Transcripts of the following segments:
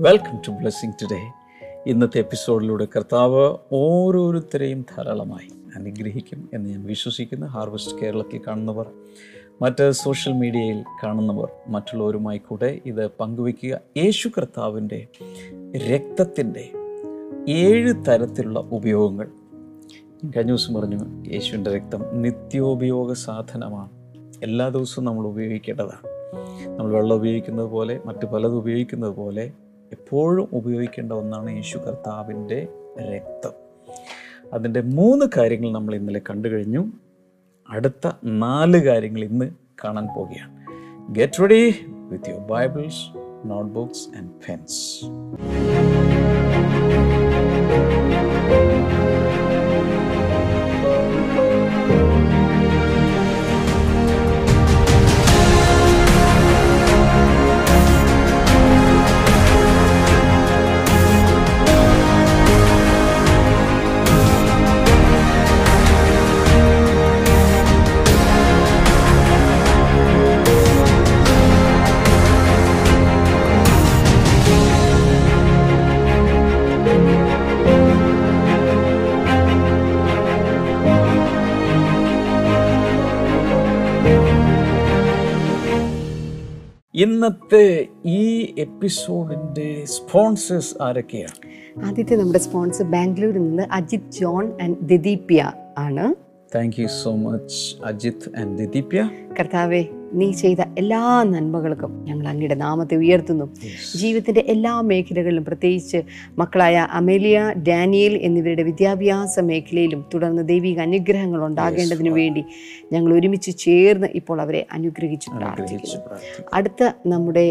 Welcome to blessing today ഇന്നത്തെ എപ്പിസോഡിലൂടെ കർത്താവ് ഓരോരുത്തരെയും ധാരാളമായി അനുഗ്രഹിക്കും എന്ന് ഞാൻ വിശ്വസിക്കുന്നു. ഹാർവസ്റ്റ് കേരളത്തിൽ കാണുന്നവർ മറ്റ് സോഷ്യൽ മീഡിയയിൽ കാണുന്നവർ മറ്റുള്ളവരുമായി കൂടെ ഇത് പങ്കുവയ്ക്കുക. യേശു കർത്താവിന്റെ രക്തത്തിന്റെ ഏഴ് തരത്തിലുള്ള ഉപയോഗങ്ങൾ. കഴിഞ്ഞ ദിവസം പറഞ്ഞു യേശുവിന്റെ രക്തം നിത്യോപയോഗ സാധനമാണ്. എല്ലാ ദിവസവും നമ്മൾ ഉപയോഗിക്കേണ്ടതാണ്. നമ്മൾ വെള്ളം ഉപയോഗിക്കുന്നത് പോലെ മറ്റ് പലതും ഉപയോഗിക്കുന്നത് പോലെ എപ്പോഴും ഉപയോഗിക്കേണ്ട ഒന്നാണ് യേശു കർത്താവിന്റെ രക്തം. അതിന്റെ മൂന്ന് കാര്യങ്ങൾ നമ്മൾ ഇന്നലെ കണ്ടു കഴിഞ്ഞു. അടുത്ത നാല് കാര്യങ്ങൾ ഇന്ന് കാണാൻ പോവുകയാണ്. Get ready with your Bibles notebooks and pens ഇന്നത്തെ ഈ എപ്പിസോഡിന്റെ സ്പോൺസേഴ്സ് ആരൊക്കെയാണ്? ആദ്യത്തെ നമ്മുടെ സ്പോൺസർ ബാംഗ്ലൂരിൽ നിന്ന് അജിത് ജോൺ ആൻഡ് ദിദീപ്യ ആണ്. Thank you so much Ajith and Dideepya. കർത്താവെ നീ ചെയ്ത എല്ലാ നന്മകൾക്കും ഞങ്ങൾ അങ്ങയുടെ നാമത്തെ ഉയർത്തുന്നു. ജീവിതത്തിന്റെ എല്ലാ മേഖലകളിലും പ്രത്യേകിച്ച് മക്കളായ അമേലിയ ഡാനിയൽ എന്നിവരുടെ വിദ്യാഭ്യാസ മേഖലയിലും തുടർന്ന് ദൈവിക അനുഗ്രഹങ്ങൾ ഉണ്ടാകേണ്ടതിനു വേണ്ടി ഞങ്ങൾ ഒരുമിച്ച് ചേർന്ന് ഇപ്പോൾ അവരെ അനുഗ്രഹിച്ചു പ്രാർത്ഥിക്കുന്നു. അടുത്ത നമ്മുടെ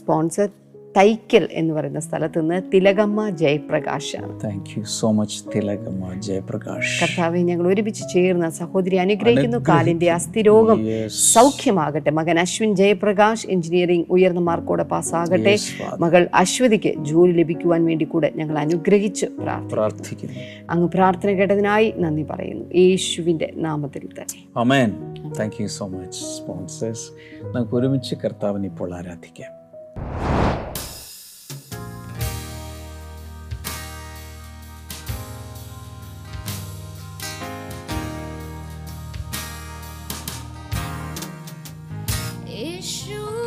സ്പോൺസർ തൈക്കൽ എന്ന് പറയുന്ന സ്ഥലത്ത് നിന്ന് Thilakamma ജയപ്രകാശാണ് thank you so much Thilakamma Jayaprakash. കർത്താവെ ഞങ്ങൾ ഒരുമിച്ച് ചേർന്ന സഹോദരി അനുഗ്രഹിക്കുന്നു. കാലിന്റെ അസ്ഥിരോഗം. സൗഖ്യമാകട്ടെ. മകൻ അശ്വിൻ ജയപ്രകാശ് എഞ്ചിനീയറിംഗ് ഉയർന്ന മാർക്കോടെ പാസ്സാകട്ടെ. മകൾ അശ്വതിക്ക് ജോലി ലഭിക്കുവാൻ വേണ്ടി കൂടെ ഞങ്ങൾ അനുഗ്രഹിച്ച് പ്രാർത്ഥിക്കുന്നു. പ്രാർത്ഥിക്കുന്നു. അങ്ങ് പ്രാർത്ഥന കേട്ടതിനായി നന്ദി പറയുന്നു. യേശുവിന്റെ നാമത്തിൽ തന്നെ. Amen thank you so much sponsors നമുക്ക് ഒരുമിച്ച് കർത്താവിനെ ഇപ്പോൾ ആരാധിക്കാം. 数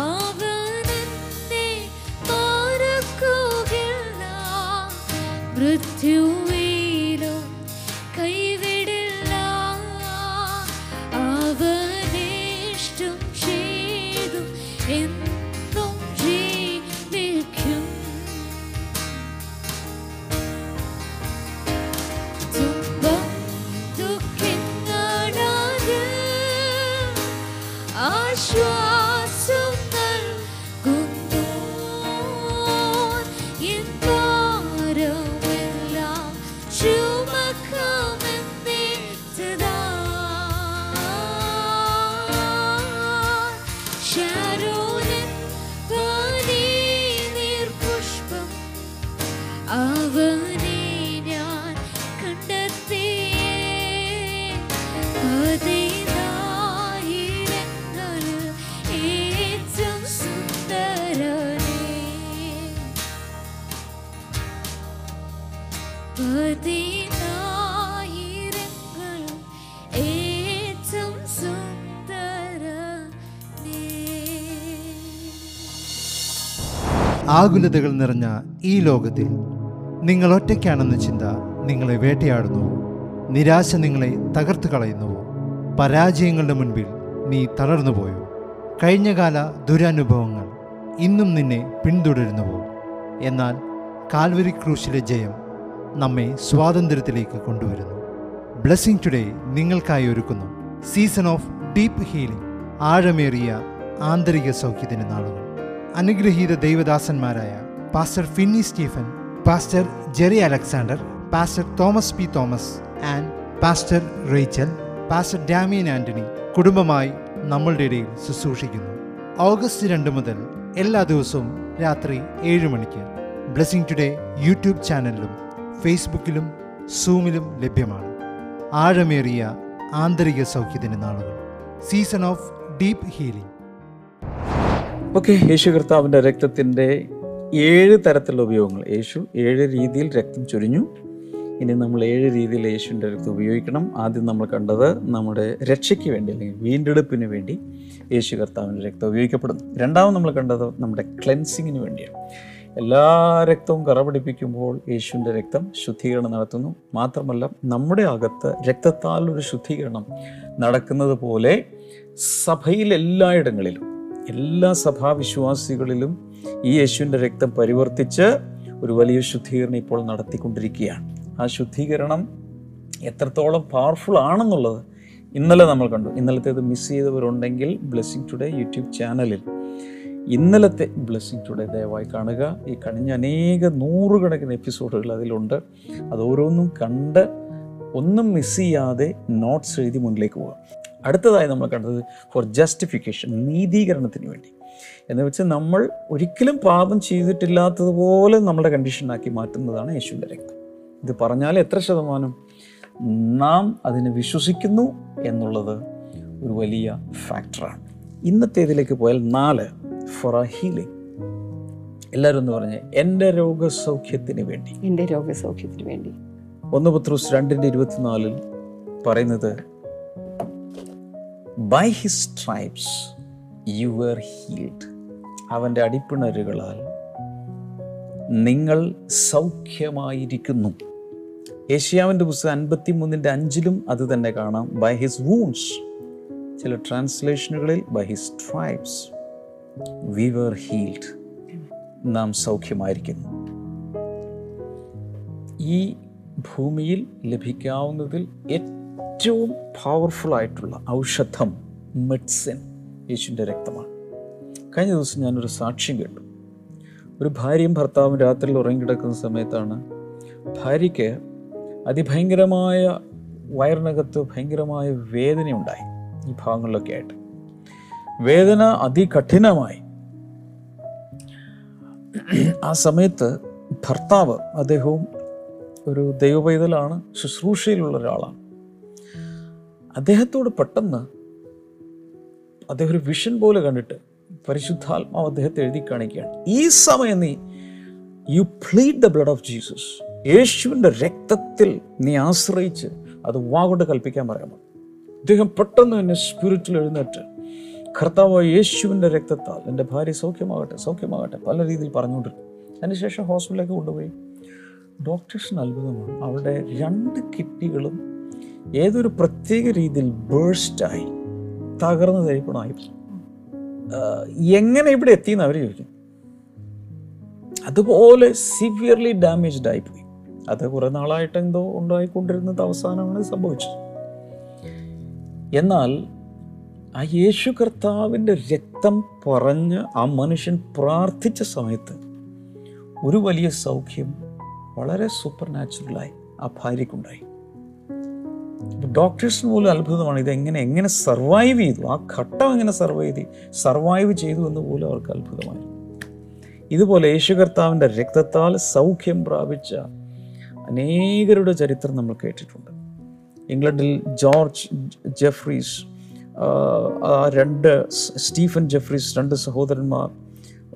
Oh. ആകുലതകൾ നിറഞ്ഞ ഈ ലോകത്തിൽ നിങ്ങൾ ഒറ്റയ്ക്കാണെന്ന ചിന്ത നിങ്ങളെ വേട്ടയാടുന്നുവോ നിരാശ നിങ്ങളെ തകർത്തു കളയുന്നുവോ പരാജയങ്ങളുടെ മുൻപിൽ നീ തളർന്നു തളർന്നുപോയോ കഴിഞ്ഞകാല ദുരനുഭവങ്ങൾ ഇന്നും നിന്നെ പിന്തുടരുന്നുവോ? എന്നാൽ കാൽവരി ക്രൂശിലെ ജയം നമ്മെ സ്വാതന്ത്ര്യത്തിലേക്ക് കൊണ്ടുവരുന്നു. ബ്ലെസ്സിങ് ടുഡേ നിങ്ങൾക്കായി ഒരുക്കുന്നു. സീസൺ ഓഫ് ഡീപ്പ് ഹീലിംഗ് ആഴമേറിയ ആന്തരിക സൗഖ്യത്തിന് നാളുകൾ. അനുഗ്രഹീത ദൈവദാസന്മാരായ pastor Finny Stephen pastor Jerry Alexander pastor Thomas P Thomas and pastor Rachel pastor Damien Antony കുടുംബമായി നമ്മളുടെ ഇടയിൽ ശുശ്രൂഷിക്കുന്നു. ഓഗസ്റ്റ് രണ്ട് മുതൽ എല്ലാ ദിവസവും രാത്രി ഏഴ് മണിക്ക് ബ്ലെസ്സിംഗ് ടുഡേ യൂട്യൂബ് ചാനലിലും ഫേസ്ബുക്കിലും സൂമിലും ലഭ്യമാണ്. ആഴമേറിയ ആന്തരിക സൗഖ്യത്തിന്റെ നാളുകൾ. Season of deep healing. Okay Yeshu കർത്താവിന്റെ രക്തത്തിന്റെ ഏഴ് തരത്തിലുള്ള ഉപയോഗങ്ങൾ. യേശു ഏഴ് രീതിയിൽ രക്തം ചൊരിഞ്ഞു. ഇനി നമ്മൾ ഏഴ് രീതിയിൽ യേശുവിന്റെ രക്തം ഉപയോഗിക്കണം. ആദ്യം നമ്മൾ കണ്ടത് നമ്മുടെ രക്ഷയ്ക്ക് വേണ്ടി അല്ലെങ്കിൽ വീണ്ടെടുപ്പിന് വേണ്ടി യേശു കർത്താവിന്റെ രക്തം ഉപയോഗിക്കപ്പെടുന്നു. രണ്ടാമത് നമ്മൾ കണ്ടത് നമ്മുടെ ക്ലെൻസിങ്ങിന് വേണ്ടിയാണ്. എല്ലാ രക്തവും കറപിടിപ്പിക്കുമ്പോൾ യേശുവിന്റെ രക്തം ശുദ്ധീകരണം നടത്തുന്നു. മാത്രമല്ല നമ്മുടെ അകത്ത് രക്തത്താൽ ഒരു ശുദ്ധീകരണം നടക്കുന്നത് പോലെ സഭയിൽ എല്ലായിടങ്ങളിലും എല്ലാ സഭാവിശ്വാസികളിലും ഈ യേശുവിന്റെ രക്തം പരിവർത്തിച്ച് ഒരു വലിയ ശുദ്ധീകരണം ഇപ്പോൾ നടത്തിക്കൊണ്ടിരിക്കുകയാണ്. ആ ശുദ്ധീകരണം എത്രത്തോളം പവർഫുൾ ആണെന്നുള്ളത് ഇന്നലെ നമ്മൾ കണ്ടു. ഇന്നലത്തേത് മിസ് ചെയ്തവരുണ്ടെങ്കിൽ ബ്ലെസ്സിങ് ടുഡേ യൂട്യൂബ് ചാനലിൽ ഇന്നലത്തെ ബ്ലെസ്സിങ് ടുഡേ ദയവായി കാണുക. ഈ കഴിഞ്ഞ അനേക നൂറുകണക്കിന് എപ്പിസോഡുകൾ അതിലുണ്ട്. അത് ഓരോന്നും കണ്ട് ഒന്നും മിസ് ചെയ്യാതെ നോട്ട്സ് എഴുതി മുന്നിലേക്ക് പോവുക. അടുത്തതായി നമ്മൾ കണ്ടത് ഫോർ ജസ്റ്റിഫിക്കേഷൻ നീതീകരണത്തിന് വേണ്ടി. എന്ന് വെച്ചാൽ നമ്മൾ ഒരിക്കലും പാപം ചെയ്തിട്ടില്ലാത്തതുപോലെ നമ്മുടെ കണ്ടീഷനാക്കി മാറ്റുന്നതാണ് യേശുവിന്റെ രക്തം. ഇത് പറഞ്ഞാൽ എത്ര ശതമാനം നാം അതിനെ വിശ്വസിക്കുന്നു എന്നുള്ളത് ഒരു വലിയ ഫാക്ടറാണ് ഇന്നത്തേതിലേക്ക് പോയാൽ നാല് ഫോർ എ ഹീലിംഗ് എല്ലാവരും എന്ന് പറഞ്ഞ് എന്റെ രോഗസൗഖ്യത്തിന് വേണ്ടി. എന്റെ രോഗസൗഖ്യത്തിന് വേണ്ടി. ഒന്ന് പത്രോസ് രണ്ടിന്റെ ഇരുപത്തിനാലിൽ പറയുന്നത് by his stripes you are healed അവന്റെ അടിപ്പിണരുകളാൽ നിങ്ങൾ സൗഖ്യമായിരിക്കുന്നു. ഏഷ്യാവിന്റെ പുസ്തകം അൻപത്തി മൂന്നിന്റെ അഞ്ചിലും അത് തന്നെ കാണാം. ബൈ ഹിസ് വൂൺസ് ചില ട്രാൻസ്ലേഷനുകളിൽ by his stripes we were healed നാം സൗഖ്യമായിരിക്കുന്നു. ഈ ഭൂമിയിൽ ലഭിക്കാവുന്നതിൽ ഏറ്റവും പവർഫുൾ ആയിട്ടുള്ള ഔഷധം മെഡിസിൻ യേശുവിന്റെ രക്തമാണ്. കഴിഞ്ഞ ദിവസം ഞാനൊരു സാക്ഷ്യം കേട്ടു. ഒരു ഭാര്യയും ഭർത്താവും രാത്രിയിൽ ഉറങ്ങിക്കിടക്കുന്ന സമയത്താണ് ഭാര്യയ്ക്ക് അതിഭയങ്കരമായ വയറിനകത്ത് ഭയങ്കരമായ വേദനയുണ്ടായി ഈ ഭാഗങ്ങളിലൊക്കെ ആയിട്ട്. വേദന അതികഠിനമായി. ആ സമയത്ത് ഭർത്താവ് അദ്ദേഹവും ഒരു ദൈവപൈതലാണ് ശുശ്രൂഷയിലുള്ള ഒരാളാണ്. അദ്ദേഹത്തോട് പെട്ടെന്ന് അദ്ദേഹം ഒരു വിഷൻ പോലെ കണ്ടിട്ട് പരിശുദ്ധാത്മാവ് അദ്ദേഹത്തെ എഴുതി കാണിക്കുകയാണ്. ഈ സമയം നീ you plead the blood of Jesus യേശുവിന്റെ രക്തത്തിൽ നീ ആശ്രയിച്ച് അത് വാഗോട്ട് കൽപ്പിക്കാൻ പറയണം അദ്ദേഹം പെട്ടെന്ന് എന്നെ സ്പിരിറ്റിൽ എഴുന്നേറ്റ് കർത്താവ് യേശുവിന്റെ രക്തത്താൽ എന്റെ ഭാര്യ സൗഖ്യമാകട്ടെ സൗഖ്യമാകട്ടെ പല രീതിയിൽ പറഞ്ഞുകൊണ്ടിരുന്നു. അതിനുശേഷം ഹോസ്പിറ്റലിലേക്ക് കൊണ്ടുപോയി. ഡോക്ടേഴ്സിന് അത്ഭുതമാണ്. അവരുടെ രണ്ട് കിഡ്നികളും ഏതൊരു പ്രത്യേക രീതിയിൽ ബേഴ്സ്റ്റായി തകർന്നു തരിപ്പണമായി. എങ്ങനെ ഇവിടെ എത്തിയെന്ന് അവർ ചോദിക്കും. അതുപോലെ സിവിയർലി ഡാമേജ്ഡ് ആയിപ്പോയി. അത് കുറെ നാളായിട്ട് എന്തോ ഉണ്ടായിക്കൊണ്ടിരുന്നത് അവസാനമാണ് സംഭവിച്ചത്. എന്നാൽ ആ യേശു കർത്താവിന്റെ രക്തം പറഞ്ഞ് ആ മനുഷ്യൻ പ്രാർത്ഥിച്ച സമയത്ത് ഒരു വലിയ സൗഖ്യം വളരെ സൂപ്പർ നാച്ചുറലായി ആ ഭാര്യയ്ക്കുണ്ടായി. ഡോക്ടേഴ്സിന് പോലും അത്ഭുതമാണ് ഇത് എങ്ങനെ എങ്ങനെ സർവൈവ് ചെയ്തു? ആ ഘട്ടം എങ്ങനെ സർവൈവ് ചെയ്തു? സർവൈവ് ചെയ്തു എന്ന് പോലും അവർക്ക് അത്ഭുതമായി. ഇതുപോലെ യേശു കർത്താവിന്റെ രക്തത്താൽ സൗഖ്യം പ്രാപിച്ച അനേകരുടെ ചരിത്രം നമ്മൾ കേട്ടിട്ടുണ്ട്. ഇംഗ്ലണ്ടിൽ ജോർജ് ജെഫ്രീസ് രണ്ട് സ്റ്റീഫൻ ജെഫ്രീസ് രണ്ട് സഹോദരന്മാർ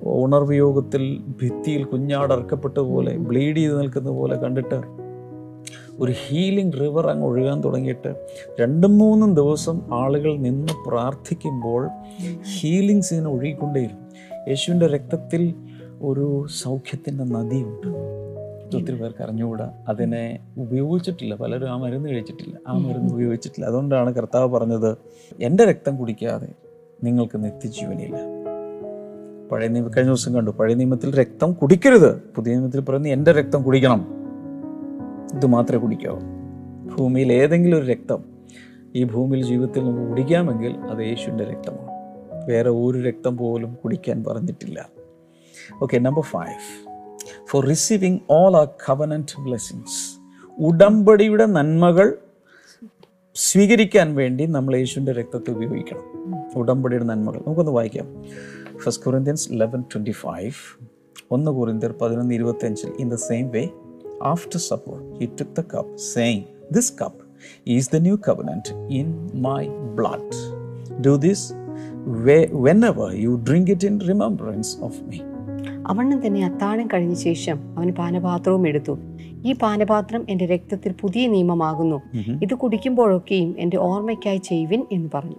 ഉണർവ് യോഗത്തിൽ ഭിത്തിയിൽ കുഞ്ഞാടറക്കപ്പെട്ടതുപോലെ ബ്ലീഡ് ചെയ്ത് നിൽക്കുന്ന പോലെ കണ്ടിട്ട് ഒരു ഹീലിംഗ് റിവർ അങ്ങ് ഒഴുകാൻ തുടങ്ങിയിട്ട് രണ്ടും മൂന്നും ദിവസം ആളുകൾ നിന്ന് പ്രാർത്ഥിക്കുമ്പോൾ ഹീലിങ്സ് ഇങ്ങനെ ഒഴുകിക്കൊണ്ടേയിരുന്നു. യേശുവിന്റെ രക്തത്തിൽ ഒരു സൗഖ്യത്തിന്റെ നദിയുണ്ട്. ഒത്തിരി പേർക്ക് അറിഞ്ഞുകൂടാ. അതിനെ ഉപയോഗിച്ചിട്ടില്ല. പലരും ആ മരുന്ന് കഴിച്ചിട്ടില്ല. ആ മരുന്ന് ഉപയോഗിച്ചിട്ടില്ല. അതുകൊണ്ടാണ് കർത്താവ് പറഞ്ഞത് എന്റെ രക്തം കുടിക്കാതെ നിങ്ങൾക്ക് നിത്യജീവനില്ല. പഴയ നിയമ കഴിഞ്ഞ ദിവസം കണ്ടു. പഴയ നിയമത്തിൽ രക്തം കുടിക്കരുത്. പുതിയ നിയമത്തിൽ പറയുന്നത് എന്റെ രക്തം കുടിക്കണം. ഇത് മാത്രമേ കുടിക്കാവൂ ഭൂമിയിൽ ഏതെങ്കിലും ഒരു രക്തം ഈ ഭൂമിയിൽ ജീവിതത്തിൽ നമുക്ക് കുടിക്കാമെങ്കിൽ അത് യേശുവിന്റെ രക്തമാണ്. വേറെ ഒരു രക്തം പോലും കുടിക്കാൻ പറഞ്ഞിട്ടില്ല. Okay number five four receiving all our covenant blessings ഉടമ്പടിയുടെ നന്മകൾ സ്വീകരിക്കാൻ വേണ്ടി നമ്മൾ യേശുവിന്റെ രക്തത്തെ ഉപയോഗിക്കണം. ഉടമ്പടിയുടെ നന്മകൾ. നമുക്കൊന്ന് വായിക്കാം. First Corinthians eleven twenty five ഒന്ന് കൊറിന്ത്യർ പതിനൊന്ന് ഇരുപത്തഞ്ചിൽ in the same way after supper he took the cup saying this cup is the new covenant in my blood do this whenever you drink it in remembrance of me അവണ്ണം തന്നെ അത്താഴം കഴിഞ്ഞ ശേഷം അവൻ പാനപാത്രവും എടുത്തു. ഈ പാനപാത്രം എന്റെ രക്തത്തിൽ പുതിയ നിയമമാകുന്നു. ഇത് കുടിക്കുമ്പോഴൊക്കെയും എന്റെ ഓർമ്മയ്ക്കായി ചെയ്യുവിൻ എന്ന് പറഞ്ഞു.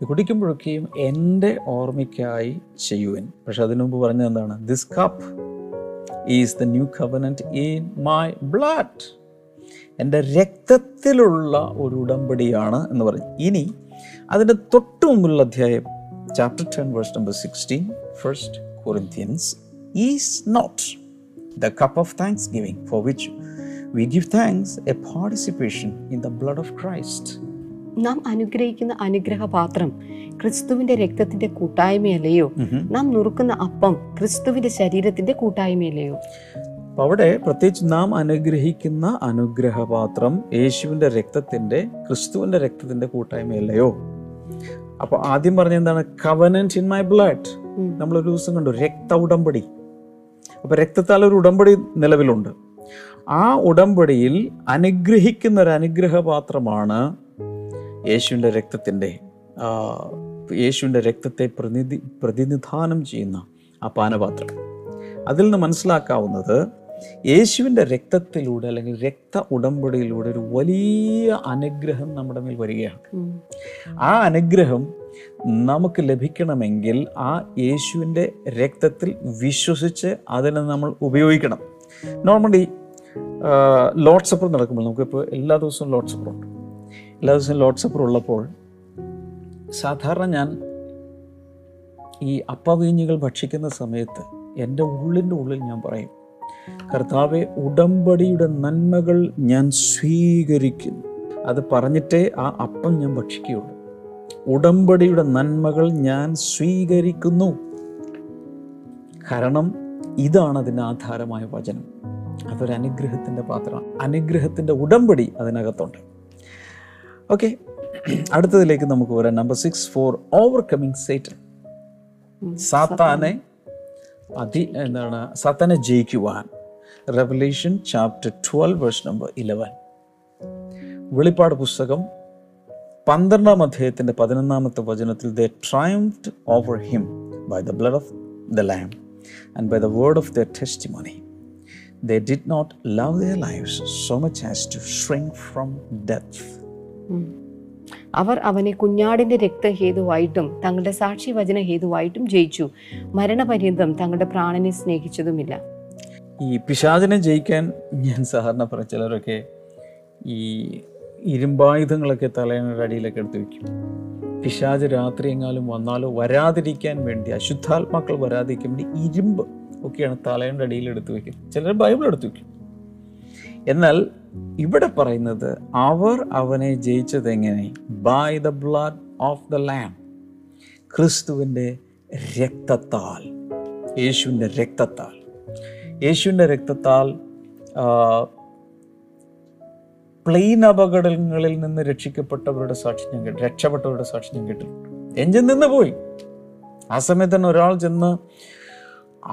ഇത് കുടിക്കുമ്പോഴൊക്കെയും എന്റെ ഓർമ്മയ്ക്കായി ചെയ്യുവൻ. പക്ഷെ അതിനു മുമ്പ് പറഞ്ഞത് എന്താണ്? This cup is the new covenant in my blood എന്റെ രക്തത്തിലുള്ള ഒരു ഉടമ്പടിയാണ് എന്ന് പറഞ്ഞു. ഇനി അതിന്റെ തൊട്ട് മുമ്പുള്ള അധ്യായം chapter ten verse number sixteen first Corinthians is not the cup of thanksgiving for which we give thanks a participation in the blood of Christ നാം അനുഗ്രഹിക്കുന്ന അനുഗ്രഹപാത്രം ക്രിസ്തുവിന്റെ രക്തത്തിന്റെ കൂട്ടായ്മയല്ലയോ? നാം നുറുക്കുന്ന അപ്പം ക്രിസ്തുവിന്റെ ശരീരത്തിന്റെ കൂട്ടായ്മയല്ലയോ? അവിടെ പ്രത്യേകിച്ച് നാം അനുഗ്രഹിക്കുന്ന അനുഗ്രഹപാത്രം യേശുവിന്റെ രക്തത്തിന്റെ ക്രിസ്തുവിന്റെ രക്തത്തിന്റെ കൂട്ടായ്മയല്ലയോ? അപ്പൊ ആദ്യം പറഞ്ഞ എന്താണ്? Covenant in my blood. നമ്മൾ ഒരു ദിവസം കണ്ടു രക്ത ഉടമ്പടി. അപ്പൊ രക്തത്താൽ ഒരു ഉടമ്പടി നിലവിലുണ്ട്. ആ ഉടമ്പടിയിൽ അനുഗ്രഹിക്കുന്ന ഒരു അനുഗ്രഹപാത്രമാണ് യേശുവിന്റെ രക്തത്തിന്റെ യേശുവിന്റെ രക്തത്തെ പ്രതിനിധി പ്രതിനിധാനം ചെയ്യുന്ന ആ പാനപാത്രം. അതിൽ നിന്ന് മനസ്സിലാക്കാവുന്നത് യേശുവിന്റെ രക്തത്തിലൂടെ അല്ലെങ്കിൽ രക്ത ഉടമ്പടിയിലൂടെ ഒരു വലിയ അനുഗ്രഹം നമ്മുടെ മേൽ വരികയാണ്. ആ അനുഗ്രഹം നമുക്ക് ലഭിക്കണമെങ്കിൽ ആ യേശുവിന്റെ രക്തത്തിൽ വിശ്വസിച്ച് അതിനെ നമ്മൾ ഉപയോഗിക്കണം. നോർമലി ലോഡ് സപ്പർ നടക്കുമ്പോൾ നമുക്കിപ്പോൾ എല്ലാ ദിവസവും ലോഡ് സപ്പർ ഉണ്ട്. എല്ലാ ദിവസവും ലോഡ് സപ്പർ ഉള്ളപ്പോൾ സാധാരണ ഞാൻ ഈ അപ്പവീഞ്ഞുകൾ ഭക്ഷിക്കുന്ന സമയത്ത് എന്റെ ഉള്ളിന്റെ ഉള്ളിൽ ഞാൻ പറയും കർത്താവെ ഉടമ്പടിയുടെ നന്മകൾ ഞാൻ സ്വീകരിക്കുന്നു. അത് പറഞ്ഞിട്ടേ ആ അപ്പം ഞാൻ ഭക്ഷിക്കുകയുള്ളൂ. ഉടമ്പടിയുടെ നന്മകൾ ഞാൻ സ്വീകരിക്കുന്നു. കാരണം ഇതാണ് അതിന്റെ ആധാരമായ വചനം. അതൊരു അനുഗ്രഹത്തിന്റെ പാത്രമാണ്. അനുഗ്രഹത്തിന്റെ ഉടമ്പടി അതിനകത്തുണ്ട്. ഓക്കെ. അടുത്തതിലേക്ക് നമുക്ക് വരാം. Number six four overcoming Satan. സാത്താനെ അതി എന്താണ്? സാത്താനെ ജയിക്കുവാൻ. Revelation chapter twelve verse number eleven വെളിപ്പാട് പുസ്തകം പന്ത്രണ്ടാം അധ്യായത്തിന്റെ പതിനൊന്നാമത്തെ വചനത്തിൽ the triumphed over him by the blood of the lamb and by the word of the testimony the did not love the life so much as to shrink from death. അവർ അവനെ കുഞ്ഞാടിന്റെ രക്തഹേതുവായിട്ടും തങ്ങളുടെ സാക്ഷി വചന ഹേതുവായിട്ടും ജയിച്ചു. മരണപര്യന്തം തങ്ങളുടെ പ്രാണനെ സ്നേഹിച്ചതുമില്ല. ഈ പിശാചിനെ ജയിക്കാൻ ഞാൻ സാധാരണ പറഞ്ഞ ചിലരൊക്കെ ഈ ഇരുമ്പായുധങ്ങളൊക്കെ തലയുടെ അടിയിലൊക്കെ എടുത്ത് വെക്കും. പിശാജ് രാത്രി എങ്ങാലും വന്നാലോ വരാതിരിക്കാൻ വേണ്ടി അശുദ്ധാത്മാക്കൾ വരാതിരിക്കാൻ വേണ്ടി ഇരുമ്പ് ഒക്കെയാണ് തലയുടെ അടിയിൽ എടുത്ത് വെക്കുന്നത്. ചിലർ ബൈബിൾ എടുത്ത് വെക്കും. എന്നാൽ ഇവിടെ പറയുന്നത് അവർ അവനെ ജയിച്ചത് എങ്ങനെ by the blood of the lamb ക്രിസ്തുവിന്റെ രക്തത്താൽ. യേശുവിന്റെ രക്തത്താൽ. യേശുവിന്റെ രക്തത്താൽ പ്ലെയിൻ അപകടങ്ങളിൽ നിന്ന് രക്ഷിക്കപ്പെട്ടവരുടെ സാക്ഷി ഞാൻ കേട്ടു രക്ഷപ്പെട്ടവരുടെ സാക്ഷി ഞാൻ കേട്ടിട്ടുണ്ട് എഞ്ചിൻ നിന്ന് പോയി. ആ സമയത്ത് തന്നെ ഒരാൾ ചെന്ന്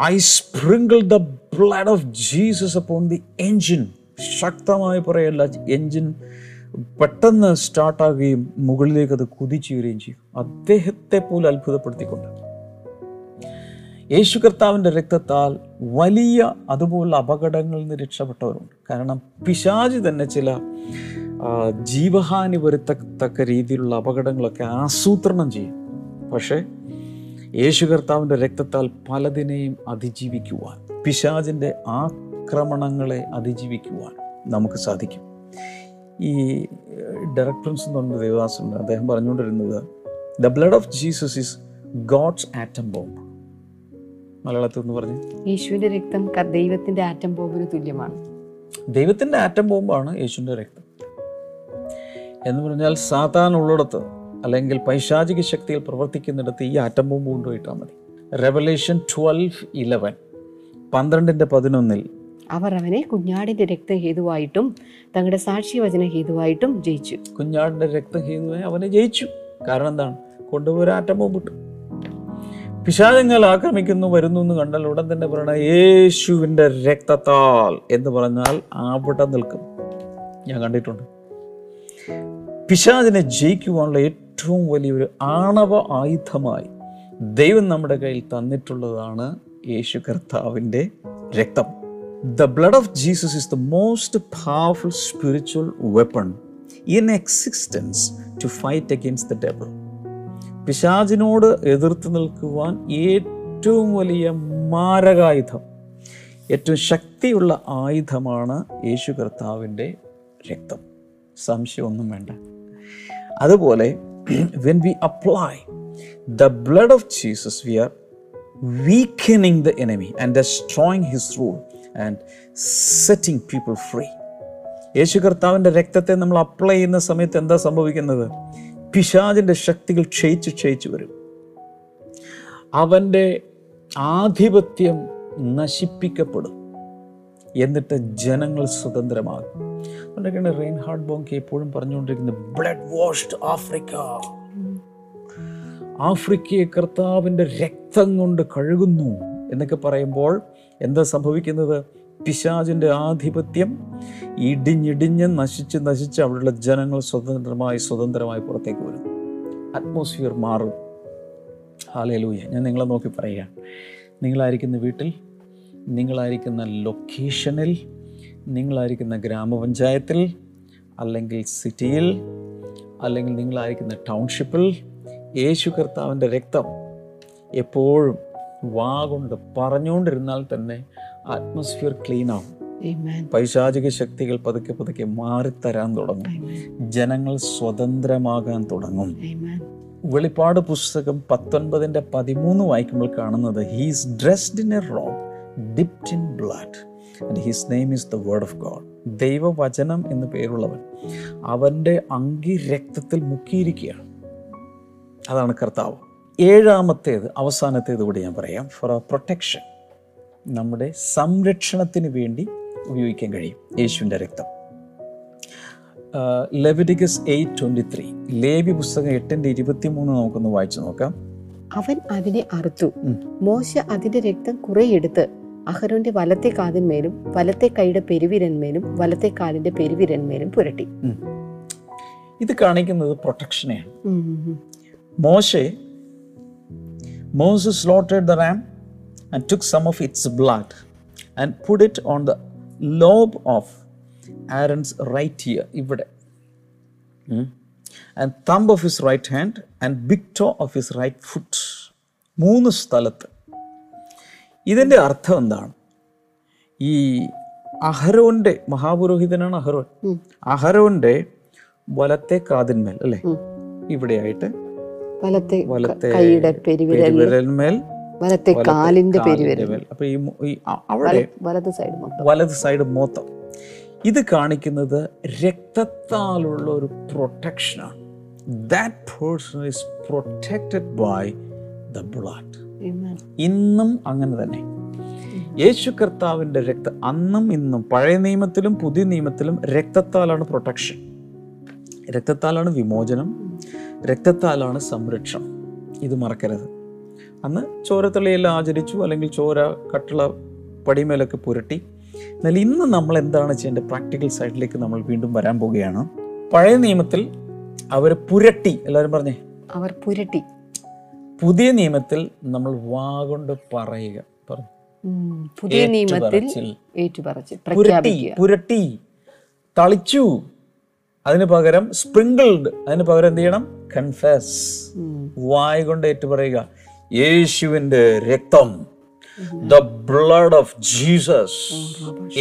I sprinkle the blood of Jesus upon the engine ശക്തമായി പറയല്ല എൻജിൻ പെട്ടെന്ന് സ്റ്റാർട്ടാകുകയും മുകളിലേക്ക് അത് കുതിച്ചുയരുകയും ചെയ്യും. അദ്ദേഹത്തെ പോലെ അത്ഭുതപ്പെടുത്തിക്കൊണ്ട്. യേശു കർത്താവിന്റെ രക്തത്താൽ വലിയ അതുപോലുള്ള അപകടങ്ങളിൽ നിന്ന് രക്ഷപ്പെട്ടവരുണ്ട്. കാരണം പിശാജ് തന്നെ ചില ആ, ജീവഹാനി വരുത്തക്ക രീതിയിലുള്ള അപകടങ്ങളൊക്കെ ആസൂത്രണം ചെയ്യും. പക്ഷേ യേശു കർത്താവിന്റെ രക്തത്താൽ പലതിനെയും അതിജീവിക്കുവാൻ പിശാജിന്റെ ആക്രമണങ്ങളെ അതിജീവിക്കുവാൻ നമുക്ക് സാധിക്കും. ഈ ഡയറക്ടൻസ് എന്ന് പറഞ്ഞ ദേവദാസുണ്ട്. അദ്ദേഹം പറഞ്ഞുകൊണ്ടിരുന്നത് the blood of Jesus is God's atom bomb മലയാളത്തിൽ എന്ന് പറഞ്ഞു. യേശുവിന്റെ രക്തം ദൈവത്തിന്റെ ദൈവത്തിന്റെ ആറ്റം ബോംബിന് തുല്യമാണ്. ദൈവത്തിന്റെ ആറ്റം ബോംബാണ് യേശുവിന്റെ രക്തം. എന്ന് പറഞ്ഞാൽ സാത്താൻ ഉള്ളിടത്ത് അല്ലെങ്കിൽ പൈശാചിക ശക്തിയിൽ പ്രവർത്തിക്കുന്നിടത്ത് ഈ ആറ്റം ബോംബ് കൊണ്ടുപോയിട്ടാൽ മതി. റെവലേഷൻ ട്വൽവ് ഇലവൻ പന്ത്രണ്ടിന്റെ പതിനൊന്നിൽ അവർ അവനെ കുഞ്ഞാടിന്റെ രക്തഹേതുവായിട്ടും തങ്ങളുടെ സാക്ഷിവചന ഹേതുവായിട്ടും ജയിച്ചു. കുഞ്ഞാടിന്റെ രക്തഹേതുവായി അവനെ ജയിച്ചു. കാരണം എന്താണ്? കൊണ്ടുപോരാറ്റമോ ആറ്റം പിശാചങ്ങൾ ആക്രമിക്കുന്നു വരുന്നു എന്ന് കണ്ടാൽ ഉടൻ തന്നെ പറയണ യേശുവിന്റെ രക്തത്താൽ എന്ന് പറഞ്ഞാൽ അവിടെ നിൽക്കും. ഞാൻ കണ്ടിട്ടുണ്ട്. പിശാചിനെ ജയിക്കുവാനുള്ള ഏറ്റവും വലിയൊരു ആണവ ആയുധമായി ദൈവം നമ്മുടെ കയ്യിൽ തന്നിട്ടുള്ളതാണ് യേശു കർത്താവിന്റെ രക്തം. The blood of Jesus is the most powerful spiritual weapon in existence to fight against the devil പിശാചിനോട് എതിർത്ത് നിൽക്കുവാൻ ഏറ്റവും വലിയ മാരകായുധം ഏറ്റവും ശക്തിയുള്ള ആയുധമാണ് യേശു കർത്താവിന്റെ രക്തം. സംശയമൊന്നും വേണ്ട. അതുപോലെ when we apply the blood of Jesus we are weakening the enemy and destroying his rule and setting people free യേശു കർത്താവിന്റെ രക്തത്തെ നമ്മൾ അപ്ലൈ ചെയ്യുന്ന സമയത്ത് എന്താ സംഭവിക്കുന്നത്? പിശാചിന്റെ ശക്തികൾ ക്ഷയിച്ച് ക്ഷയിച്ച് വരും. അവന്റെ ആധിപത്യം നശിപ്പിക്കപ്പെടും. എന്നിട്ട് ജനങ്ങൾ സ്വതന്ത്രമാകും. അതുകൊണ്ടൊക്കെയാണ് റെയിൻ ഹാർഡ് ബോങ്ക് എപ്പോഴും പറഞ്ഞുകൊണ്ടിരിക്കുന്നത് ബ്ലഡ് വാഷ്ഡ് ആഫ്രിക്ക ആഫ്രിക്കയെ കർത്താവിന്റെ രക്തം കൊണ്ട് കഴുകുന്നു. എന്നൊക്കെ പറയുമ്പോൾ എന്താ സംഭവിക്കുന്നത്? പിശാചിന്റെ ആധിപത്യം ഇടിഞ്ഞിടിഞ്ഞ് നശിച്ച് നശിച്ച് അവിടെയുള്ള ജനങ്ങൾ സ്വതന്ത്രമായി സ്വതന്ത്രമായി പുറത്തേക്ക് വരും. അറ്റ്മോസ്ഫിയർ മാറും. ഹാലയിലൂയ ഞാൻ നിങ്ങളെ നോക്കി പറയുക നിങ്ങളായിരിക്കുന്ന വീട്ടിൽ നിങ്ങളായിരിക്കുന്ന ലൊക്കേഷനിൽ നിങ്ങളായിരിക്കുന്ന ഗ്രാമപഞ്ചായത്തിൽ അല്ലെങ്കിൽ സിറ്റിയിൽ അല്ലെങ്കിൽ നിങ്ങളായിരിക്കുന്ന ടൗൺഷിപ്പിൽ യേശു കർത്താവിന്റെ രക്തം എപ്പോഴും വാ കൊണ്ട് പറഞ്ഞുകൊണ്ടിരുന്നാൽ തന്നെ ആറ്റ്മോസ്ഫിയർ ക്ലീൻ ആവും. Amen. പൈശാചിക ശക്തികൾ പതുക്കെ പതുക്കെ മാറിത്തരാൻ തുടങ്ങും. ജനങ്ങൾ സ്വതന്ത്രമാകാൻ തുടങ്ങും. Amen. വെളിപ്പാട് പുസ്തകം പത്തൊൻപതിന്റെ പതിമൂന്ന് വായിക്കുമ്പോൾ കാണുന്നത് he's dressed in a robe dipped in blood and his name is the word of God ദൈവവചനം എന്ന് പേരുള്ളവൻ അവന്റെ അങ്കി രക്തത്തിൽ മുക്കിയിരിക്കുകയാണ്. അതാണ് കർത്താവ്. ഏഴാമത്തേത് അവസാനത്തേത് കൂടി ഞാൻ പറയാം. ഫോർ പ്രൊട്ടക്ഷൻ നമ്മുടെ സംരക്ഷണത്തിന് വേണ്ടി ഉപയോഗിക്കാൻ കഴിയും യേശുവിന്റെ രക്തം. ലെവിഡിഗസ് എയ്റ്റ് ട്വന്റി ത്രീ ലേവി പുസ്തകം എട്ടിന്റെ ഇരുപത്തി മൂന്ന് നമുക്കൊന്ന് വായിച്ചു നോക്കാം. അവൻ അതിനെ അറുത്തു. മോശ അതിന്റെ രക്തം കുറെ എടുത്ത് അഹരോന്റെ വലത്തെ കാതിന്മേലും വലത്തെ കൈയുടെ പെരുവിരന്മേലും വലത്തെ കാലിന്റെ പെരുവിരന്മേലും പുരട്ടി. ഇത് കാണിക്കുന്നത് പ്രൊട്ടക്ഷനെയാണ്. Moshe Moses slaughtered the ram and took some of its blood and put it on the lobe of Aaron's right ear ഇവിടെ and thumb of his right hand and big toe of his right foot മൂന്ന് സ്ഥലത്ത് ഇതിന്റെ അർത്ഥം എന്താണ് ഈ അഹരോന്റെ മഹാപുരോഹിതനാണ് അഹരോൻ. അഹരോന്റെ വലത്തെ കാതിന്മേൽ അല്ലേ. ഇവിടെയായിട്ട് വലത്തെ കൈയുടെ പെരുവിരലിന്മേൽ വലത്തെ കാലിന്റെ പെരുവിരൽ. അപ്പൊ ഈ അവിടെ വലത് സൈഡ് മൊത്തം. വലത് സൈഡ് മൊത്തം. ഇത് കാണിക്കുന്നത് രക്തത്താലുള്ള ഒരു പ്രൊട്ടക്ഷനാണ് that person is protected by the blood ഇന്നും അങ്ങനെ തന്നെ. യേശു കർത്താവിന്റെ രക്തം അന്നും ഇന്നും പഴയ നിയമത്തിലും പുതിയ നിയമത്തിലും രക്തത്താലാണ് പ്രൊട്ടക്ഷൻ രക്തത്താലാണ് വിമോചനം. രക്തത്താലാണ് സംരക്ഷണം. ഇത് മറക്കരുത്. അന്ന് ചോരത്തള്ളിയെല്ലാം ആചരിച്ചു അല്ലെങ്കിൽ ചോര കട്ടിള പടിമേലൊക്കെ പുരട്ടി. എന്നാൽ ഇന്ന് നമ്മൾ എന്താണ് ചെയ്യേണ്ടത്? പ്രാക്ടിക്കൽ സൈഡിലേക്ക് നമ്മൾ വീണ്ടും വരാൻ പോവുകയാണ്. പഴയ നിയമത്തിൽ അവർ പുരട്ടി എല്ലാവരും പറഞ്ഞേ? അവർ പുരട്ടി. പുതിയ നിയമത്തിൽ നമ്മൾ വാ കൊണ്ട് പറയുക. പറഞ്ഞു. പുതിയ നിയമത്തിൽ പുരട്ടി തളിച്ചു. അതിന് പകരം സ്പ്രിങ്കിൾഡ്. അതിന് പകരം എന്ത് ചെയ്യണം? കൺഫെസ്. വായ കൊണ്ട് ഏറ്റു പറയുക യേശുവിന്റെ രക്തം ദ ബ്ലഡ് ഓഫ് ജീസസ്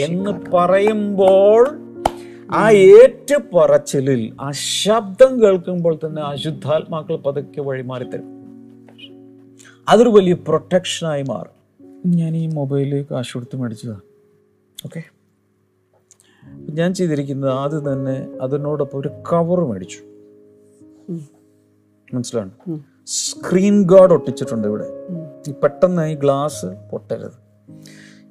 എന്ന് പറയുമ്പോൾ ആ ഏറ്റുപറച്ചിലിൽ ആ ശബ്ദം കേൾക്കുമ്പോൾ തന്നെ അശുദ്ധാത്മാക്കൾ പതുക്കെ വഴിമാറി തരും. അതൊരു വലിയ പ്രൊട്ടക്ഷനായി മാറും. ഞാൻ ഈ മൊബൈലിൽ കാശ് കൊടുത്ത് മേടിച്ചതാണ് ഓക്കെ ഞാൻ ചെയ്തിരിക്കുന്നത് ആദ്യം തന്നെ അതിനോടൊപ്പം ഒരു കവർ മേടിച്ചു. മനസ്സിലാണ്. സ്ക്രീൻ ഗാർഡ് ഒട്ടിച്ചിട്ടുണ്ട് ഇവിടെ. പെട്ടെന്ന് ഈ ഗ്ലാസ് പൊട്ടരുത്.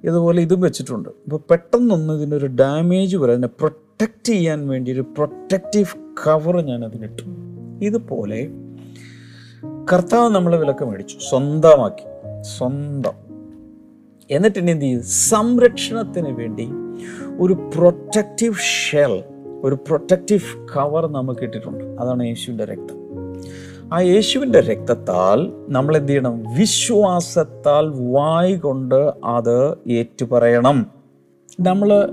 ഇതുപോലെ ഇതും വെച്ചിട്ടുണ്ട്. അപ്പോൾ പെട്ടെന്നൊന്നും ഇതിനൊരു ഡാമേജ് വരാതെ അതിനെ പ്രൊട്ടക്റ്റ് ചെയ്യാൻ വേണ്ടി ഒരു പ്രൊട്ടക്റ്റീവ് കവർ ഞാൻ അതിനിട്ടു ഇതുപോലെ കർത്താവ് നമ്മളെ വിലക്ക് മേടിച്ചു. സ്വന്തമാക്കി. സ്വന്തം. എന്നിട്ട് ഇനി എന്ത് ചെയ്യും? സംരക്ഷണത്തിന് വേണ്ടി ഒരു പ്രൊട്ടക്റ്റീവ് ഷെൽ ഒരു പ്രൊട്ടക്റ്റീവ് കവർ നമുക്ക് ഇട്ടിട്ടുണ്ട്. അതാണ് യേശുവിന്റെ രക്തം. ആ യേശുവിന്റെ രക്തത്താൽ നമ്മൾ എന്ത് ചെയ്യണം വിശ്വാസത്താൽ വായി കൊണ്ട് അത് ഏറ്റുപറയണം. നമ്മൾ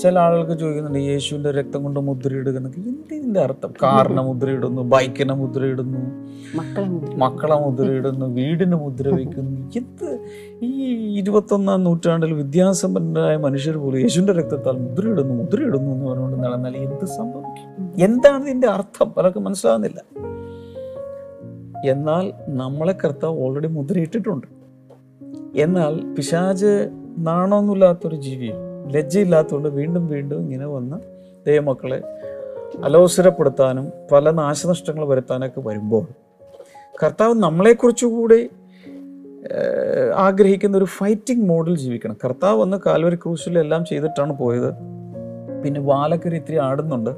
ചില ആളുകൾക്ക് ചോദിക്കുന്നുണ്ട് യേശുവിന്റെ രക്തം കൊണ്ട് മുദ്രയിടുക എന്നൊക്കെ. എന്ത് ഇതിന്റെ അർത്ഥം? കാറിന് മുദ്രയിടുന്നു ബൈക്കിന് മുദ്രയിടുന്നു മക്കളെ മുദ്ര മക്കളെ മുദ്രയിടുന്നു വീടിന് മുദ്ര വയ്ക്കുന്നു എന്ത് ഈ ഇരുപത്തൊന്നാം നൂറ്റാണ്ടിൽ വിദ്യാസമ്പന്നരായ മനുഷ്യർ പോലും യേശുവിന്റെ രക്തത്താൽ മുദ്രയിടുന്നു മുദ്രയിടുന്നു എന്ന് പറഞ്ഞുകൊണ്ട് നടന്നാൽ എന്ത് സംഭവിക്കും? എന്താണ് ഇതിന്റെ അർത്ഥം? പലർക്കും മനസ്സിലാകുന്നില്ല എന്നാൽ നമ്മളെ കർത്താവ് ഓൾറെഡി മുദ്രയിട്ടിട്ടുണ്ട്. എന്നാൽ പിശാജ് നാണമൊന്നുമില്ലാത്തൊരു ജീവിയാണ് ലജ്ജയില്ലാത്തതുകൊണ്ട് വീണ്ടും വീണ്ടും ഇങ്ങനെ വന്ന് ദൈവമക്കളെ അലോസരപ്പെടുത്താനും പല നാശനഷ്ടങ്ങൾ വരുത്താനൊക്കെ വരുമ്പോൾ കർത്താവ് നമ്മളെക്കുറിച്ചുകൂടി ആഗ്രഹിക്കുന്ന ഒരു ഫൈറ്റിംഗ് മോഡിൽ ജീവിക്കണം. കർത്താവ് വന്ന് കാൽവരി ക്രൂശിലെല്ലാം ചെയ്തിട്ടാണ് പോയത്. പിന്നെ വാലക്കൊരു ഇത്തിരി ആടുന്നുണ്ട്.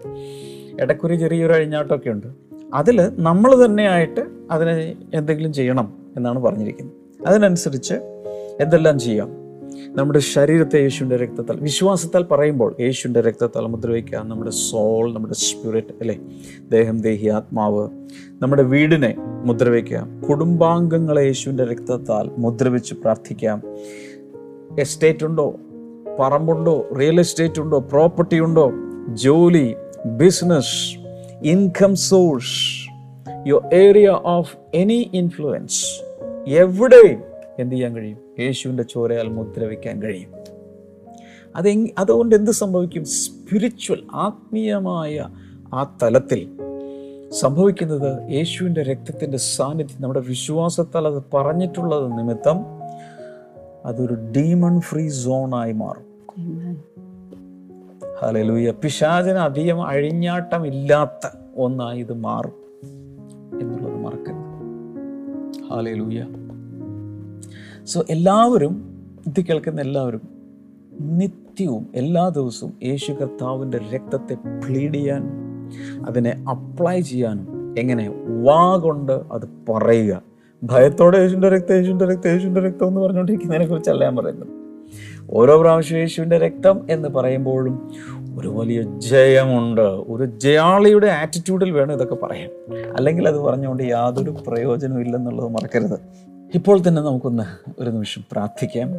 ഇടക്കൊരു ചെറിയൊരു അഴിഞ്ഞാട്ടമൊക്കെ ഉണ്ട് അതിൽ നമ്മൾ തന്നെയായിട്ട് അതിനെ എന്തെങ്കിലും ചെയ്യണം എന്നാണ് പറഞ്ഞിരിക്കുന്നത്. അതിനനുസരിച്ച് എന്തെല്ലാം ചെയ്യാം? നമ്മുടെ ശരീരത്തെ യേശുവിന്റെ രക്തത്താൽ വിശ്വാസത്താൽ പറയുമ്പോൾ യേശുവിന്റെ രക്തത്താൽ മുദ്രവയ്ക്കുക നമ്മുടെ സോൾ നമ്മുടെ സ്പിരിറ്റ് അല്ലേ? ദേഹം ദേഹി ആത്മാവ് നമ്മുടെ വീടിനെ മുദ്രവയ്ക്കാം. കുടുംബാംഗങ്ങളെ യേശുവിന്റെ രക്തത്താൽ മുദ്രവെച്ച് പ്രാർത്ഥിക്കാം. എസ്റ്റേറ്റ് ഉണ്ടോ? പറമ്പുണ്ടോ? റിയൽ എസ്റ്റേറ്റ് ഉണ്ടോ? പ്രോപ്പർട്ടി ഉണ്ടോ? ജോലി business income source your area of any influence എവിടെയും എന്ത് ചെയ്യാൻ കഴിയും? യേശുവിന്റെ ചോരയാൽ മുദ്ര വയ്ക്കാൻ കഴിയും. അതെ അതുകൊണ്ട് എന്ത് സംഭവിക്കും? സ്പിരിച്വൽ ആത്മീയമായ ആ തലത്തിൽ സംഭവിക്കുന്നത് യേശുവിന്റെ രക്തത്തിന്റെ സാന്നിധ്യം നമ്മുടെ വിശ്വാസത്താൽ അത് പറഞ്ഞിട്ടുള്ളത് നിമിത്തം അതൊരു ഡീമൺ ഫ്രീ സോണായി മാറും. ഹലലൂയ പിശാചിന് അധികം അഴിഞ്ഞാട്ടമില്ലാത്ത ഒന്നായി ഇത് മാറും എന്നുള്ളത് മറക്കരുത്. ഹാലലൂയ സോ എല്ലാവരും ഇത് കേൾക്കുന്ന എല്ലാവരും നിത്യവും എല്ലാ ദിവസവും യേശു കർത്താവിന്റെ രക്തത്തെ പ്ലീഡ് ചെയ്യാനും അതിനെ അപ്ലൈ ചെയ്യാനും എങ്ങനെ വാ കൊണ്ട് അത് പറയുക. ഭയത്തോടെ യേശുവിന്റെ രക്തം യേശുവിന്റെ രക്തം യേശുവിന്റെ രക്തം എന്ന് പറഞ്ഞുകൊണ്ടിരിക്കുന്നതിനെ കുറിച്ചല്ല ഞാൻ പറയുന്നത്. ഓരോ പ്രാവശ്യം യേശുവിന്റെ രക്തം എന്ന് പറയുമ്പോഴും ഒരു വലിയ ജയമുണ്ട്. ഒരു ജയാളിയുടെ ആറ്റിറ്റ്യൂഡിൽ വേണം ഇതൊക്കെ പറയാൻ. അല്ലെങ്കിൽ അത് പറഞ്ഞുകൊണ്ട് യാതൊരു പ്രയോജനവും ഇല്ലെന്നുള്ളത് മറക്കരുത്. ഇപ്പോൾ തന്നെ നമുക്കൊന്ന് ഒരു നിമിഷം പ്രാർത്ഥിക്കാം.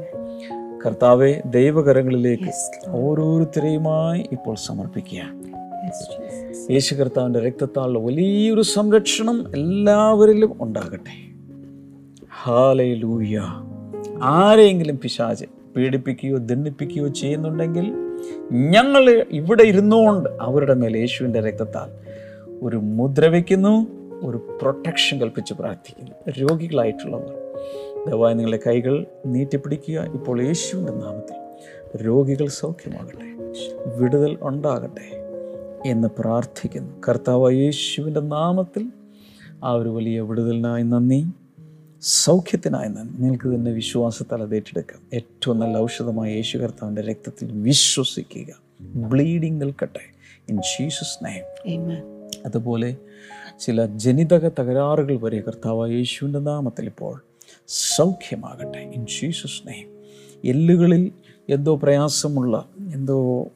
കർത്താവെ ദൈവകരങ്ങളിലേക്ക് ഓരോരുത്തരെയുമായി ഇപ്പോൾ സമർപ്പിക്കുക. യേശു കർത്താവിന്റെ രക്തത്താലുള്ള വലിയൊരു സംരക്ഷണം എല്ലാവരിലും ഉണ്ടാകട്ടെ. ഹാലയിലൂയ ആരെയെങ്കിലും പിശാച് പീഡിപ്പിക്കുകയോ ദണ്ഡിപ്പിക്കുകയോ ചെയ്യുന്നുണ്ടെങ്കിൽ ഞങ്ങൾ ഇവിടെ ഇരുന്നുകൊണ്ട് അവരുടെ മേൽ യേശുവിന്റെ രക്തത്താൽ ഒരു മുദ്ര വയ്ക്കുന്നു ഒരു പ്രൊട്ടക്ഷൻ കൽപ്പിച്ച് പ്രാർത്ഥിക്കുന്നു. രോഗികളായിട്ടുള്ളവർ ദയവായി നിങ്ങളുടെ കൈകൾ നീട്ടിപ്പിടിക്കുക. ഇപ്പോൾ യേശുവിന്റെ നാമത്തിൽ രോഗികൾ സൗഖ്യമാകട്ടെ വിടുതൽ ഉണ്ടാകട്ടെ എന്ന് പ്രാർത്ഥിക്കുന്നു. കർത്താവ് യേശുവിന്റെ നാമത്തിൽ ആ ഒരു വലിയ വിടുതലിനായി നന്ദി. സൗഖ്യത്തിനായി നിങ്ങൾക്ക് തന്നെ വിശ്വാസത്താൽ അത് ഏറ്റെടുക്കാം ഏറ്റവും നല്ല ഔഷധമായ യേശു കർത്താവിന്റെ രക്തത്തിൽ വിശ്വസിക്കുക. ബ്ലീഡിങ് നിൽക്കട്ടെ. In Jesus name. അതുപോലെ ചില ജനിതക തകരാറുകൾ വരെ കർത്താവ് യേശുവിന്റെ നാമത്തിൽ ഇപ്പോൾ സൗഖ്യമാകട്ടെ. ഇൻ ജീസസ് നെയിം എല്ലുകളിൽ എന്തോ പ്രയാസമുള്ള എന്തോ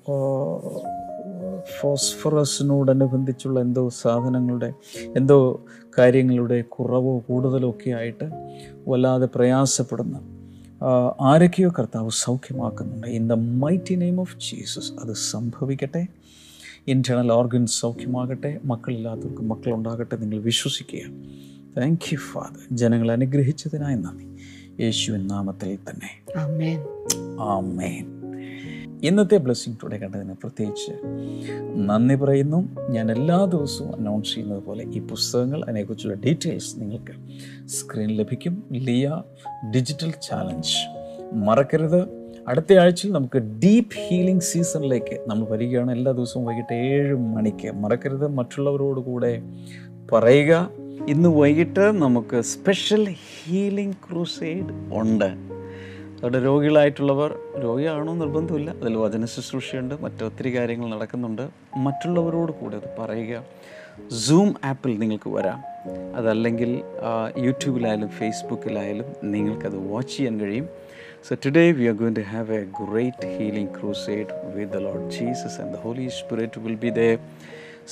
ഫോസ്ഫറസിനോടനുബന്ധിച്ചുള്ള എന്തോ സാധനങ്ങളുടെ എന്തോ കാര്യങ്ങളുടെ കുറവോ കൂടുതലോ ഒക്കെ ആയിട്ട് വല്ലാതെ പ്രയാസപ്പെടുന്ന ആരൊക്കെയോ കർത്താവ് സൗഖ്യമാക്കുന്നുണ്ട്. In the mighty name of Jesus അത് സംഭവിക്കട്ടെ. ഇന്റേർണൽ ഓർഗൻസ് സൗഖ്യമാകട്ടെ. മക്കളില്ലാത്തവർക്ക് മക്കളുണ്ടാകട്ടെ നിങ്ങൾ വിശ്വസിക്കുക. താങ്ക് യു ഫാദർ ജനങ്ങൾ അനുഗ്രഹിച്ചതിനായി നന്ദി. യേശുവിൻ നാമത്തിൽ തന്നെ. ആമേൻ ആമേൻ ഇന്നത്തെ ബ്ലെസ്സിങ് ടുഡേ കണ്ടതിന് പ്രത്യേകിച്ച് നന്ദി പറയുന്നു. ഞാൻ എല്ലാ ദിവസവും അനൗൺസ് ചെയ്യുന്നത് പോലെ ഈ പുസ്തകങ്ങൾ അതിനെക്കുറിച്ചുള്ള ഡീറ്റെയിൽസ് നിങ്ങൾക്ക് സ്ക്രീൻ ലഭിക്കും. ലിയ ഡിജിറ്റൽ ചാലഞ്ച് മറക്കരുത്. അടുത്ത ആഴ്ചയിൽ നമുക്ക് ഡീപ്പ് ഹീലിംഗ് സീസണിലേക്ക് നമ്മൾ വരികയാണ്. എല്ലാ ദിവസവും വൈകിട്ട് ഏഴ് മണിക്ക്. മറക്കരുത്. മറ്റുള്ളവരോട് കൂടെ പറയുക. ഇന്ന് വൈകിട്ട് നമുക്ക് സ്പെഷ്യൽ ഹീലിംഗ് ക്രൂസൈഡ് ഉണ്ട്. അവിടെ രോഗികളായിട്ടുള്ളവർ രോഗിയാണോ നിർബന്ധമില്ല. അതിൽ വചന ശുശ്രൂഷയുണ്ട് മറ്റൊത്തിരി കാര്യങ്ങൾ നടക്കുന്നുണ്ട്. മറ്റുള്ളവരോട് കൂടെ അത് പറയുക. സൂം ആപ്പിൽ നിങ്ങൾക്ക് വരാം. അതല്ലെങ്കിൽ യൂട്യൂബിലായാലും ഫേസ്ബുക്കിലായാലും നിങ്ങൾക്കത് വാച്ച് ചെയ്യാൻ കഴിയും. So today we are going to have a great healing crusade with the Lord Jesus and the holy spirit will be there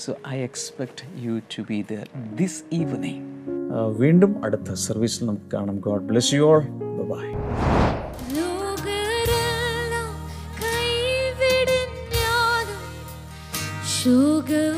so I expect you to be the this evening വീണ്ടും അടുത്ത സർവീസിൽ നമുക്ക് കാണാം. God bless you all bye 数个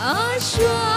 啊说